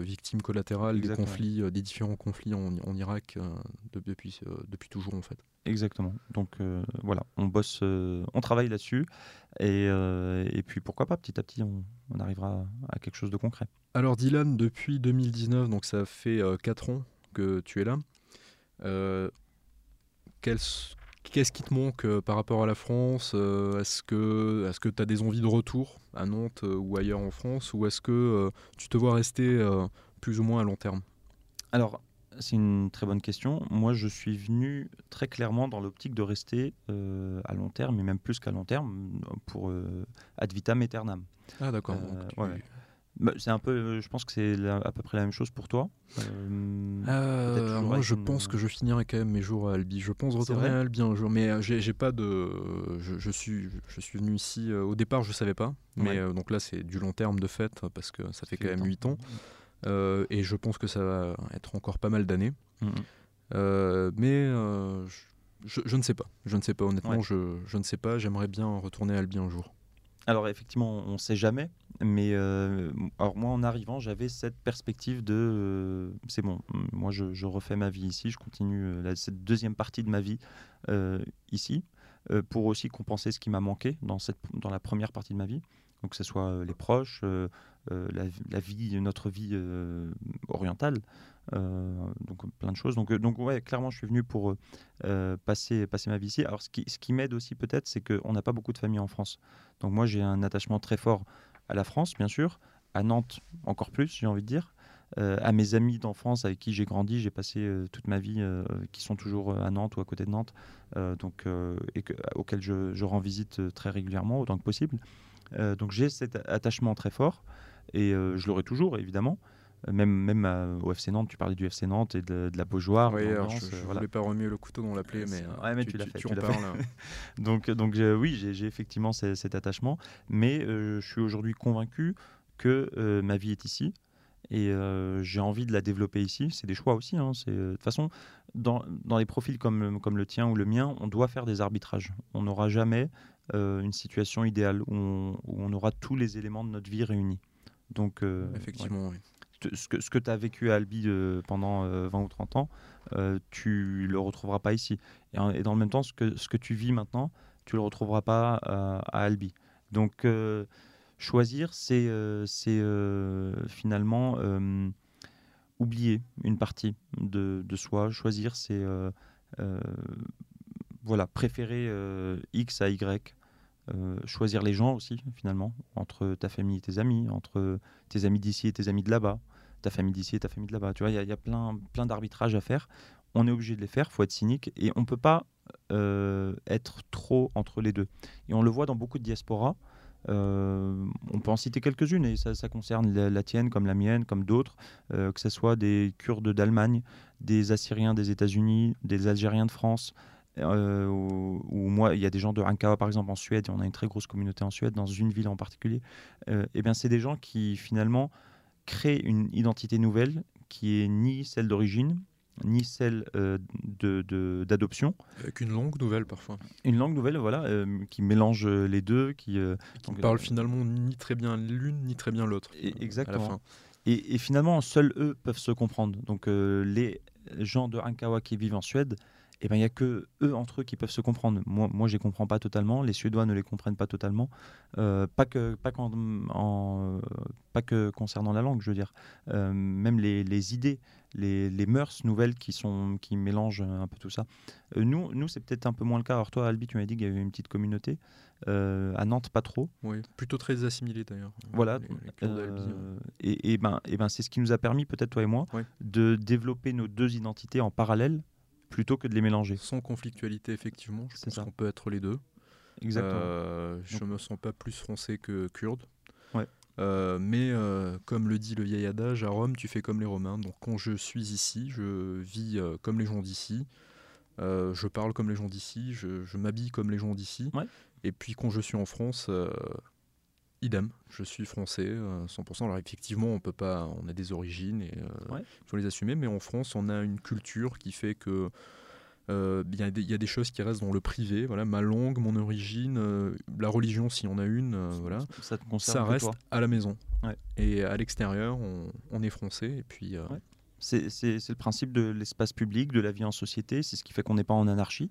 victimes collatérales des conflits, des différents conflits en, en Irak depuis, depuis toujours, en fait. Exactement. Donc euh, voilà, on bosse, euh, on travaille là-dessus. Et, euh, et, puis pourquoi pas, petit à petit, on, arrivera à quelque chose de concret. Alors Dylan, depuis 2019, donc ça fait 4 ans que tu es là. Qu'est-ce qui te manque par rapport à la France Est-ce que tu as des envies de retour à Nantes ou ailleurs en France Ou est-ce que tu te vois rester plus ou moins à long terme? Alors, c'est une très bonne question. Moi, je suis venu très clairement dans l'optique de rester euh, à long terme, et même plus qu'à long terme, pour euh, ad vitam aeternam. Ah d'accord. Euh, bah, c'est un peu, je pense que c'est à peu près la même chose pour toi. moi, je pense que je finirai quand même mes jours à Albi. Je pense retourner à Albi un jour, mais j'ai pas de. Je, suis, je suis venu ici. au départ, je savais pas, mais donc là, c'est du long terme de fait parce que ça fait quand même 8 ans. Et je pense que ça va être encore pas mal d'années. Euh, mais euh, je, ne sais pas. Je ne sais pas, honnêtement, je, je, ne sais pas. J'aimerais bien retourner à Albi un jour. alors effectivement, on ne sait jamais, mais euh, alors moi en arrivant, j'avais cette perspective de euh, c'est bon, moi je, refais ma vie ici, je continue euh, cette deuxième partie de ma vie ici, pour aussi compenser ce qui m'a manqué dans, cette, dans la première partie de ma vie, donc que ce soit les proches, la, la, vie, notre vie orientale, euh, donc plein de choses. Donc, euh, donc ouais, clairement, je suis venu pour euh, passer, passer ma vie ici. Alors ce qui, ce qui m'aide aussi peut-être, c'est qu'on n'a pas beaucoup de familles en France. Donc moi, j'ai un attachement très fort à la France, bien sûr, à Nantes encore plus, j'ai envie de dire. à mes amis d'enfance avec qui j'ai grandi, j'ai passé toute ma vie, qui sont toujours à Nantes ou à côté de Nantes, donc, et que, auxquels je, je, rends visite très régulièrement, autant que possible. Donc j'ai cet attachement très fort, et je l'aurai toujours, évidemment. Même, même au FC Nantes, tu parlais du FC Nantes et de, la Beaujoire. Oui, alors je ne voulais pas remuer le couteau dans la plaie, mais, ouais, mais tu, l'as fait. Tu, en parles. donc, donc oui, j'ai effectivement cet, attachement, mais euh, je suis aujourd'hui convaincu que euh, ma vie est ici et euh, j'ai envie de la développer ici. C'est des choix aussi. Hein. de toute façon, dans, dans, les profils comme, comme le tien ou le mien, on doit faire des arbitrages. On n'aura jamais une situation idéale où on, où on, aura tous les éléments de notre vie réunis. Donc, Effectivement, oui ce que, ce que tu as vécu à Albi euh, pendant 20 euh, ou 30 ans, euh, tu le retrouveras pas ici. Et, dans le même temps, ce que, ce que tu vis maintenant, tu le retrouveras pas à Albi. Donc, choisir, c'est finalement oublier une partie de, de soi. Choisir, c'est voilà, préférer X à Y. choisir les gens aussi, finalement, entre ta famille et tes amis, entre tes amis d'ici et tes amis de là-bas ta famille d'ici et ta famille de là-bas. Tu vois, il y, a plein, plein d'arbitrages à faire. On est obligé de les faire, faut être cynique et on peut pas euh, être trop entre les deux. Et on le voit dans beaucoup de diasporas. Euh, on peut en citer quelques-unes et ça, concerne la, tienne comme la mienne, comme d'autres, euh, que ce soit des Kurdes d'Allemagne, des Assyriens des États-Unis, des Algériens de France, ou, moi, il y a des gens de Ankawa par exemple en Suède, et on a une très grosse communauté en Suède, dans une ville en particulier. et eh bien, c'est des gens qui finalement créer une identité nouvelle qui est ni celle d'origine, ni celle euh, d'adoption. Avec une langue nouvelle parfois. Une langue nouvelle, voilà, euh, qui mélange les deux, qui, euh, qui parle finalement ni très bien l'une ni très bien l'autre. Exactement. Et, et, finalement, seuls eux peuvent se comprendre. Donc les gens de Ankawa qui vivent en Suède eh ben, il n'y a que eux entre eux qui peuvent se comprendre. Moi, moi je ne les comprends pas totalement, les Suédois ne les comprennent pas totalement, euh, pas, que, pas, en, pas que concernant la langue, je veux dire. Euh, même les, les idées, les, les, mœurs nouvelles qui, sont, qui mélangent un peu tout ça. Euh, nous, nous c'est peut-être un peu moins le cas. Alors toi, Albi, tu m'as dit qu'il y avait une petite communauté. à Nantes, pas trop. Oui, plutôt très assimilé d'ailleurs. Voilà. et, et, ben, et ben, c'est ce qui nous a permis, peut-être toi et moi, de développer nos deux identités en parallèle plutôt que de les mélanger. Sans conflictualité, effectivement. Je pense qu'on peut être les deux. Exactement. Euh, je ne me sens pas plus français que kurde. Ouais. Euh, mais euh, comme le dit le vieil adage, à Rome, tu fais comme les Romains. Donc quand je suis ici, je vis comme les gens d'ici. je parle comme les gens d'ici. Je, je m'habille comme les gens d'ici. Ouais. Et puis quand je suis en France, idem, je suis français 100%. Alors effectivement, on peut pas, on a des origines et euh, il faut les assumer, mais en France, on a une culture qui fait que euh, il y, a des choses qui restent dans le privé. Voilà, ma langue, mon origine, euh, la religion, si on a une, voilà, ça, ça reste à la maison. Et à l'extérieur, on, est français. Et puis. C'est le principe de l'espace public, de la vie en société. C'est ce qui fait qu'on n'est pas en anarchie,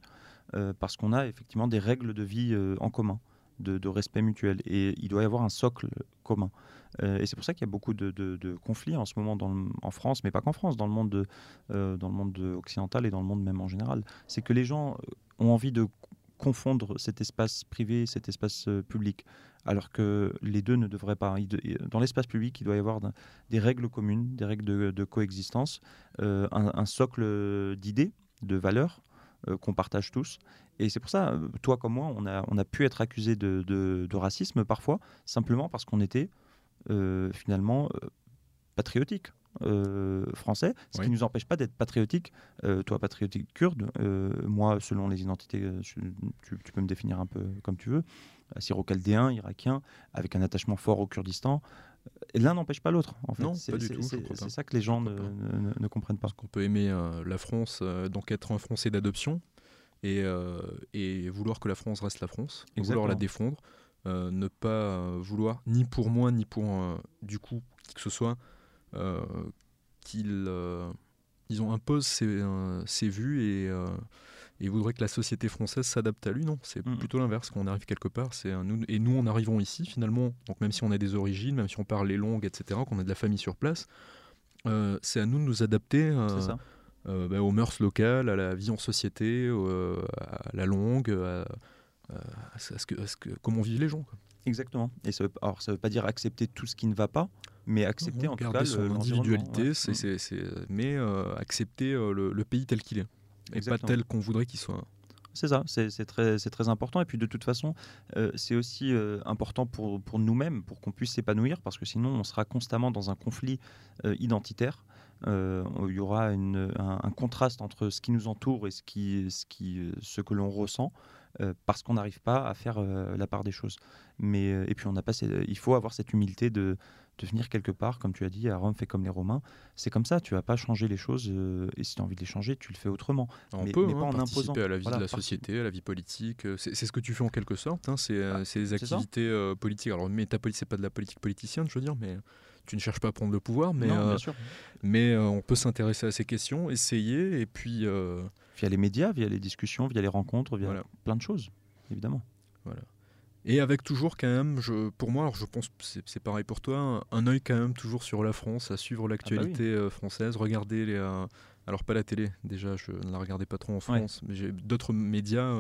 parce qu'on a effectivement des règles de vie en commun de, respect mutuel. Et il doit y avoir un socle commun. Euh, et c'est pour ça qu'il y a beaucoup de, conflits en ce moment en France, mais pas qu'en France, dans le monde, euh, dans le monde occidental et dans le monde même en général. C'est que les gens euh, ont envie de confondre cet espace privé, cet espace public, alors que les deux ne devraient pas. Dans l'espace public, il doit y avoir des règles communes, des règles de, coexistence, un, socle d'idées, de valeurs qu'on partage tous, et c'est pour ça, euh, toi comme moi, on a, on a pu être accusé de, de, racisme parfois, simplement parce qu'on était euh, finalement euh, patriotique. français, ce qui ne nous empêche pas d'être patriotique. toi, patriotique kurde, moi, selon les identités, tu, peux me définir un peu comme tu veux, syro-chaldéen, irakien, avec un attachement fort au Kurdistan. L'un n'empêche pas l'autre. En fait. Non, pas du tout. C'est ça que les gens ne, ne, comprennent pas. Parce qu'on peut aimer la France, donc être un Français d'adoption, et, euh, et, vouloir que la France reste la France, vouloir la défendre. ne pas vouloir, ni pour moi, ni pour du coup qui que ce soit, qu'ils ont imposent ses, vues et, et voudraient que la société française s'adapte à lui. Non, c'est mmh. plutôt l'inverse. Quand on arrive quelque part, c'est nous et nous, en arrivons ici finalement. Donc même si on a des origines, même si on parle les langues, etc., qu'on a de la famille sur place, c'est à nous de nous adapter. Euh, bah, aux mœurs locales, à la vie en société, à la langue, à, ce que, ce que, comment vivent les gens. Exactement. Et ça veut, alors, ça ne veut pas dire accepter tout ce qui ne va pas, mais accepter en tout cas son individualité, c'est, mais euh, accepter euh, le, pays tel qu'il est, et pas tel qu'on voudrait qu'il soit. C'est ça, c'est très, très important. Et puis de toute façon, c'est aussi important pour, pour nous-mêmes, pour qu'on puisse s'épanouir, parce que sinon on sera constamment dans un conflit identitaire. Euh, il y aura un, contraste entre ce qui nous entoure et ce, qui, ce, qui, ce que l'on ressent. Euh, parce qu'on n'arrive pas à faire euh, la part des choses. Mais, et puis on a pas, il faut avoir cette humilité de, de, venir quelque part, comme tu as dit, à Rome fait comme les Romains. C'est comme ça, tu vas pas changer les choses, et si tu as envie de les changer, tu le fais autrement. On peut mais pas hein, en imposant. à la vie de la société, à la vie politique. C'est ce que tu fais en quelque sorte. Hein, c'est ah, des activités politiques. Alors, mais ta politique, c'est pas de la politique politicienne, je veux dire, mais tu ne cherches pas à prendre le pouvoir, mais, euh, mais euh, on peut s'intéresser à ces questions, essayer, et puis... Euh, via les médias, via les discussions, via les rencontres, via plein de choses, évidemment. Voilà. Et avec toujours quand même, je, pour moi, alors je pense c'est, c'est pareil pour toi, un, œil quand même toujours sur la France, à suivre l'actualité ah bah française, regarder les... alors pas la télé, déjà je ne la regardais pas trop en France, mais j'ai d'autres médias,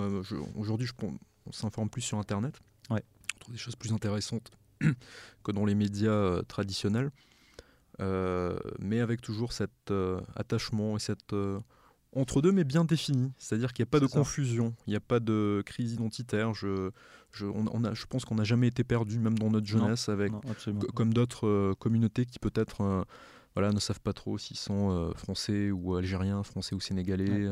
aujourd'hui je, on s'informe plus sur Internet, ouais. on trouve des choses plus intéressantes que dans les médias euh, traditionnels, euh, mais avec toujours cet euh, attachement et cette entre-deux, mais bien défini. C'est-à-dire qu'il n'y a pas de confusion, il n'y a pas de crise identitaire. Je, je, on, a, je pense qu'on n'a jamais été perdu, même dans notre jeunesse, avec, comme d'autres communautés qui peut-être voilà, ne savent pas trop s'ils sont français ou algériens, français ou sénégalais,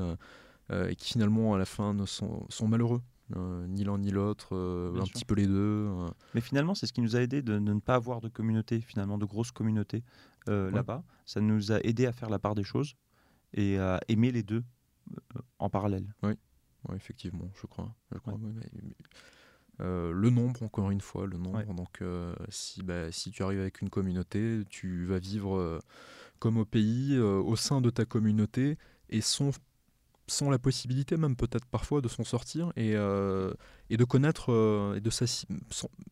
et qui finalement, à la fin, ne sont, sont malheureux. Euh, ni l'un ni l'autre, euh, un petit peu les deux. Euh. Mais finalement, c'est ce qui nous a aidé de, ne pas avoir de communauté, finalement, de grosses communautés là-bas. Ça nous a aidé à faire la part des choses et à aimer les deux en parallèle. Oui. effectivement, je crois. le nombre, encore une fois, le nombre. Donc, si, bah, si tu arrives avec une communauté, tu vas vivre comme au pays, au sein de ta communauté, et sans sans la possibilité même peut-être parfois de s'en sortir et, euh, et de connaître euh, et de,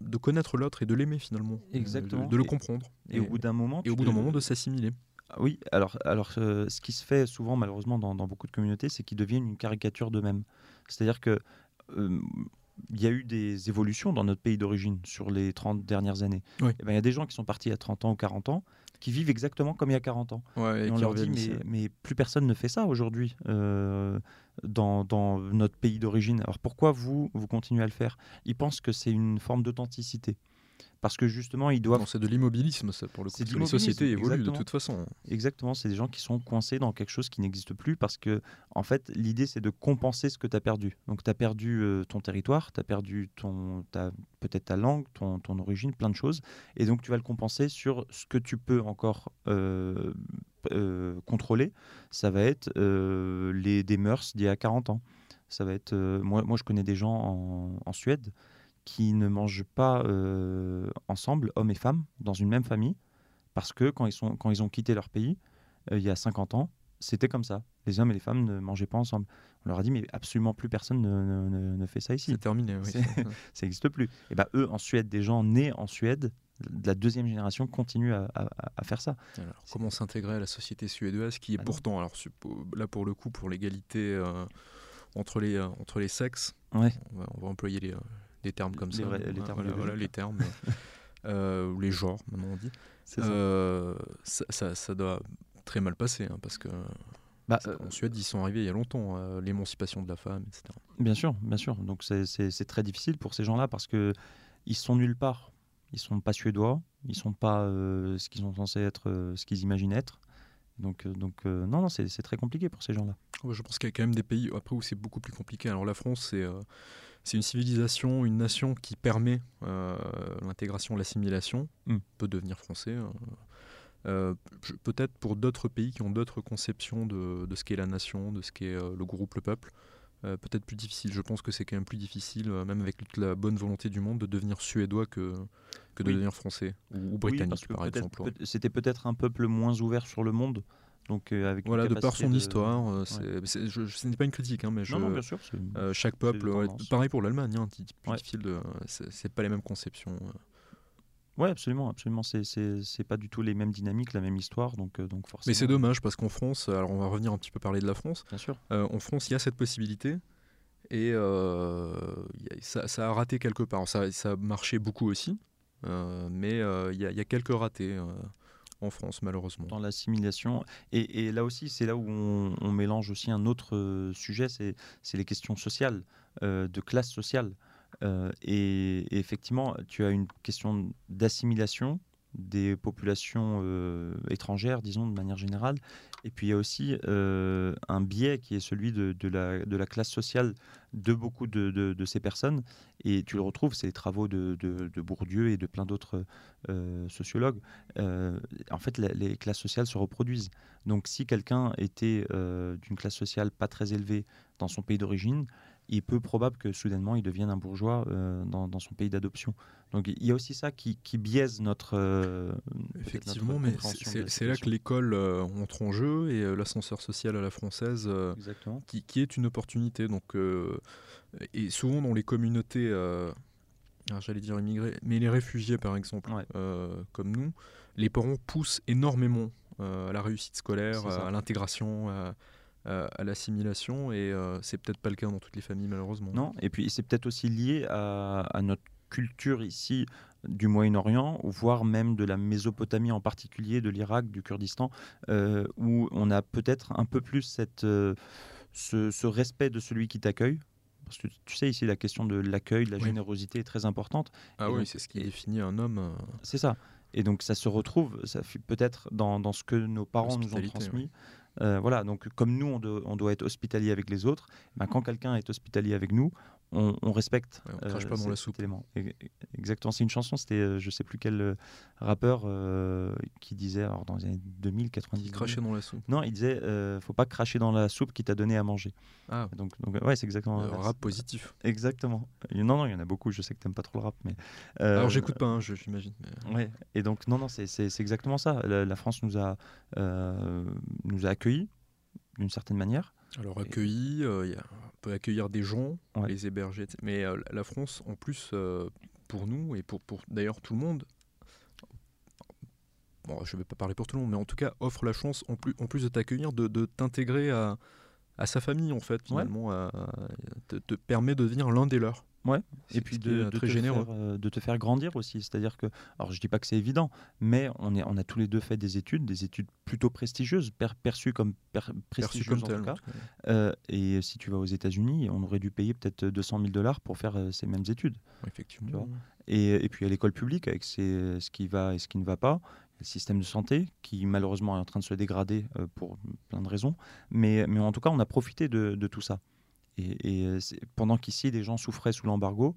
de connaître l'autre et de l'aimer finalement. Euh, exactement. de, le comprendre. et, au bout d'un moment et au bout d'un moment de s'assimiler. Ah oui alors alors ce qui se fait souvent malheureusement dans, dans beaucoup de communautés c'est qu'ils deviennent une caricature d'eux-mêmes. C'est-à-dire que il y a eu des évolutions dans notre pays d'origine sur les 30 dernières années. Eh ben, il y a des gens qui sont partis à 30 ans ou 40 ans qui vivent exactement comme il y a 40 ans. et, on leur dit, mais, mais, plus personne ne fait ça aujourd'hui euh, dans, dans, notre pays d'origine. Alors pourquoi vous, vous continuez à le faire? Ils pensent que c'est une forme d'authenticité parce que justement ils doivent. c'est de l'immobilisme ça pour le coup. Les sociétés évoluent de toute façon. Exactement, c'est des gens qui sont coincés dans quelque chose qui n'existe plus parce que en fait l'idée c'est de compenser ce que tu as perdu. Donc tu as perdu euh, ton territoire, tu as perdu ton peut-être ta langue, ton, ton, origine, plein de choses et donc tu vas le compenser sur ce que tu peux encore euh, euh, contrôler. Ça va être les des mœurs d'il y a 40 ans. Ça va être moi moi je connais des gens en, en Suède qui ne mangent pas euh, ensemble, hommes et femmes, dans une même famille, parce que quand ils, sont, quand ils ont quitté leur pays, euh, il y a 50 ans, c'était comme ça. Les hommes et les femmes ne mangeaient pas ensemble. On leur a dit, mais absolument plus personne ne, ne, fait ça ici. C'est terminé, oui. ça n'existe plus. Et bien, eux, en Suède, des gens nés en Suède, de la deuxième génération, continuent à, à, faire ça. Alors, comment s'intégrer à la société suédoise, qui est ah pourtant, alors là pour le coup, pour l'égalité euh, entre, les, entre les sexes, ouais. on, va, on, va, employer les, des termes comme ça. les termes, voilà, les termes. euh, ou les genres, maintenant on dit. Euh, ça. Ça, ça, doit très mal passer, hein, parce que bah, en Suède, ils sont arrivés il y a longtemps, euh, l'émancipation de la femme, etc. Bien sûr, bien sûr. Donc c'est très difficile pour ces gens-là parce que ils sont nulle part. Ils sont pas suédois, ils sont pas euh, ce qu'ils sont censés être, ce qu'ils imaginent être. Donc, donc non, non, c'est très compliqué pour ces gens-là. je pense qu'il y a quand même des pays après où c'est beaucoup plus compliqué. Alors la France, c'est c'est une civilisation, une nation qui permet euh, l'intégration, l'assimilation, mm. peut devenir français. Hein. Euh, peut-être pour d'autres pays qui ont d'autres conceptions de, ce qu'est la nation, de ce qu'est euh, le groupe, le peuple, peut-être plus difficile. Je pense que c'est quand même plus difficile, même avec toute la bonne volonté du monde, de devenir suédois que, que de devenir français ou, britannique, par exemple. C'était peut-être un peuple moins ouvert sur le monde. Donc, avec voilà, de par son histoire, ce n'est pas une critique, hein, mais je, non, bien sûr, chaque peuple, pareil pour l'Allemagne, hein, c'est pas les mêmes conceptions. Oui, absolument, absolument. C'est pas du tout les mêmes dynamiques, la même histoire, donc, euh, donc forcément. Mais c'est dommage parce qu'en France, alors on va revenir un petit peu parler de la France. Bien sûr. Euh, en France, il y a cette possibilité et euh, ça, ça, a raté quelque part. Ça, ça a marché beaucoup aussi, mais il y, a quelques ratés en France, malheureusement. Dans l'assimilation. Et, là aussi, c'est là où on, mélange aussi un autre sujet, c'est les questions sociales, de classe sociale. Euh, et, effectivement, tu as une question d'assimilation des populations euh, étrangères, disons, de manière générale. Et puis il y a aussi euh, un biais qui est celui de, la, de, la, classe sociale de beaucoup de, de, ces personnes. Et tu le retrouves, c'est les travaux de, Bourdieu et de plein d'autres sociologues. en fait, les classes sociales se reproduisent. Donc si quelqu'un était d'une classe sociale pas très élevée dans son pays d'origine, il est peu probable que soudainement il devienne un bourgeois euh, dans, son pays d'adoption. Donc il y a aussi ça qui, biaise notre. Euh, Effectivement, mais c'est là que l'école euh, entre en jeu et l'ascenseur social à la française, qui, qui, est une opportunité. Donc, et souvent dans les communautés, j'allais dire immigrés, mais les réfugiés par exemple, comme nous, les parents poussent énormément à la réussite scolaire, à l'intégration à l'assimilation et euh, c'est peut-être pas le cas dans toutes les familles malheureusement. Non, et puis c'est peut-être aussi lié à, notre culture ici du Moyen-Orient, voire même de la Mésopotamie en particulier, de l'Irak, du Kurdistan, euh, où on a peut-être un peu plus cette, ce, respect de celui qui t'accueille. Parce que tu sais, ici, la question de l'accueil, de la générosité est très importante. Ah oui, c'est ce qui définit un homme. C'est ça. Et donc ça se retrouve, ça peut-être dans, dans, ce que nos parents nous ont transmis. Euh, voilà, donc comme nous, on, doit être hospitalier avec les autres, ben, quand quelqu'un est hospitalier avec nous, on, respecte. on crache pas dans la soupe. Exactement, c'est une chanson, c'était euh, je sais plus quel euh, rappeur qui disait, alors dans les années 2000, 90. Qui crachait dans la soupe. Non, il disait faut pas cracher dans la soupe qui t'a donné à manger. Ah. Donc, donc ouais, c'est exactement. Un rap positif. Exactement. Non, non, il y en a beaucoup, je sais que tu n'aimes pas trop le rap. mais Alors j'écoute pas, hein, j'imagine. Ouais, et donc non, non, c'est exactement ça. La, France nous a, nous a accueillis d'une certaine manière. Alors accueilli, euh, on peut accueillir des gens, les héberger, mais euh, la France, en plus, euh, pour nous et pour, pour d'ailleurs tout le monde, bon, je ne vais pas parler pour tout le monde, mais en tout cas offre la chance, en plus, en plus de t'accueillir, de, de t'intégrer à, à, sa famille, en fait, finalement, te, te, permet de devenir l'un des leurs. Ouais. Et puis de, très te généreux. Faire, euh, de te faire grandir aussi. C'est-à-dire que, alors je dis pas que c'est évident, mais on, est, on a tous les deux fait des études, des études plutôt prestigieuses, perçues comme prestigieuses en tout cas. Euh, et si tu vas aux États-Unis, on aurait dû payer peut-être 200 000 dollars pour faire euh, ces mêmes études. Effectivement. et, et, puis à l'école publique, avec ce qui va et ce qui ne va pas, le système de santé qui malheureusement est en train de se dégrader pour plein de raisons. Mais, mais en tout cas, on a profité de, de tout ça. Et, euh, pendant qu'ici, des gens souffraient sous l'embargo,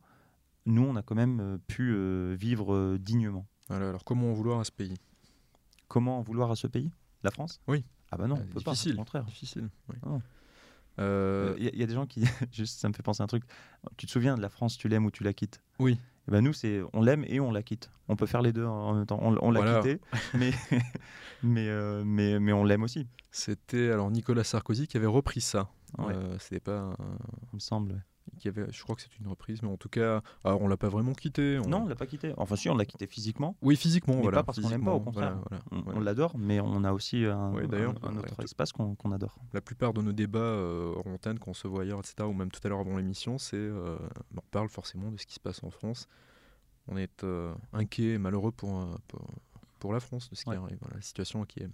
nous, on a quand même euh, pu euh, vivre dignement. alors comment en vouloir à ce pays? Comment en vouloir à ce pays? La France? Oui. Ah bah non, on peut difficile, pas, au contraire. Difficile, Il y, a des gens qui, juste, ça me fait penser à un truc. Tu te souviens de la France, tu l'aimes ou tu la quittes? Oui. Et eh ben nous, c'est on l'aime et on la quitte. On peut faire les deux en même temps. On, l'a quitté, mais mais, mais, mais on l'aime aussi. C'était alors Nicolas Sarkozy qui avait repris ça Ouais. Euh, c'est pas. Il me semble. Y avait, je crois que c'est une reprise, mais en tout cas, alors on l'a pas vraiment quitté. Non, on l'a pas quitté. Enfin, si, on l'a quitté physiquement. Oui, physiquement, mais voilà. Pas parce qu'on l'aime pas, au contraire. on, l'adore, mais on a aussi un, un, autre espace qu'on adore. La plupart de nos débats euh, hors antenne, quand on se voit ailleurs, etc., ou même tout à l'heure avant l'émission, c'est euh, on parle forcément de ce qui se passe en France. On est euh, inquiet et malheureux pour, pour, pour, la France, de ce qui arrive. la situation qui est.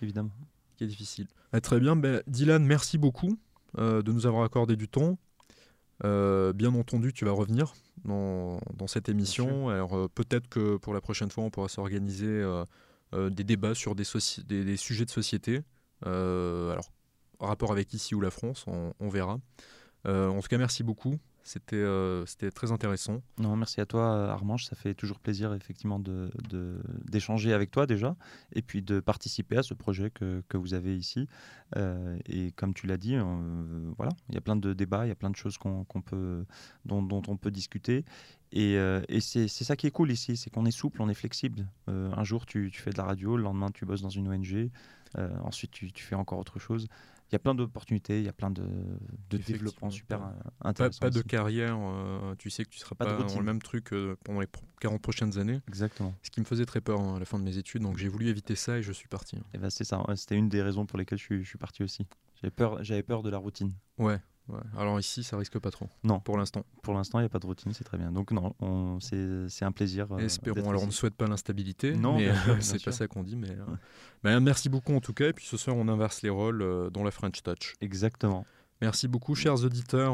Évidemment. Qui est difficile. Ah, très bien. Ben, Dylan, merci beaucoup. Euh, de nous avoir accordé du temps. Euh, bien entendu, tu vas revenir dans, cette émission. Alors euh, peut-être que pour la prochaine fois, on pourra s'organiser des débats sur des, des, sujets de société. alors, rapport avec ici ou la France, on, verra. en tout cas, merci beaucoup C'était euh, c'était très intéressant. Non, merci à toi, Armange. Ça fait toujours plaisir, effectivement, d'échanger de, avec toi déjà, et puis de participer à ce projet que, que vous avez ici. Euh, et comme tu l'as dit, euh, voilà, il y a plein de débats, il y a plein de choses qu'on peut, dont, dont, on peut discuter. Et, et c'est ça qui est cool ici, c'est qu'on est souple, on est flexible. un jour, tu, tu, fais de la radio, le lendemain, tu bosses dans une ONG, ensuite, tu fais encore autre chose il y a plein d'opportunités, il y a plein de, de développements super intéressants. Pas, de carrière, euh, tu sais que tu ne seras pas, dans le même truc euh, pendant les 40 prochaines années. Exactement. Ce qui me faisait très peur hein, à la fin de mes études, donc j'ai voulu éviter ça et je suis parti. Et ben c'est ça, c'était une des raisons pour lesquelles je suis, je suis parti aussi. J'avais peur, j'avais peur de la routine. Ouais, alors ici, ça risque pas trop. Non. Pour l'instant. Pour l'instant, il n'y a pas de routine, c'est très bien. Donc non, c'est un plaisir. Euh, Espérons. Alors on ne souhaite pas l'instabilité. Non, mais c'est pas ça qu'on dit. Mais, euh, merci beaucoup en tout cas. Et puis ce soir, on inverse les rôles euh, dans la French Touch. Exactement. Merci beaucoup, chers auditeurs.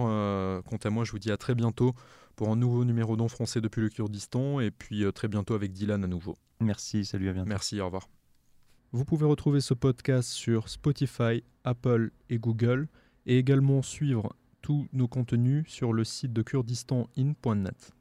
quant à moi, je vous dis à très bientôt pour un nouveau numéro d'On français depuis le Kurdistan. Et puis très bientôt avec Dylan à nouveau. Merci, salut, à bientôt. Merci, au revoir. Vous pouvez retrouver ce podcast sur Spotify, Apple et Google et également suivre tous nos contenus sur le site de kurdistanin.net.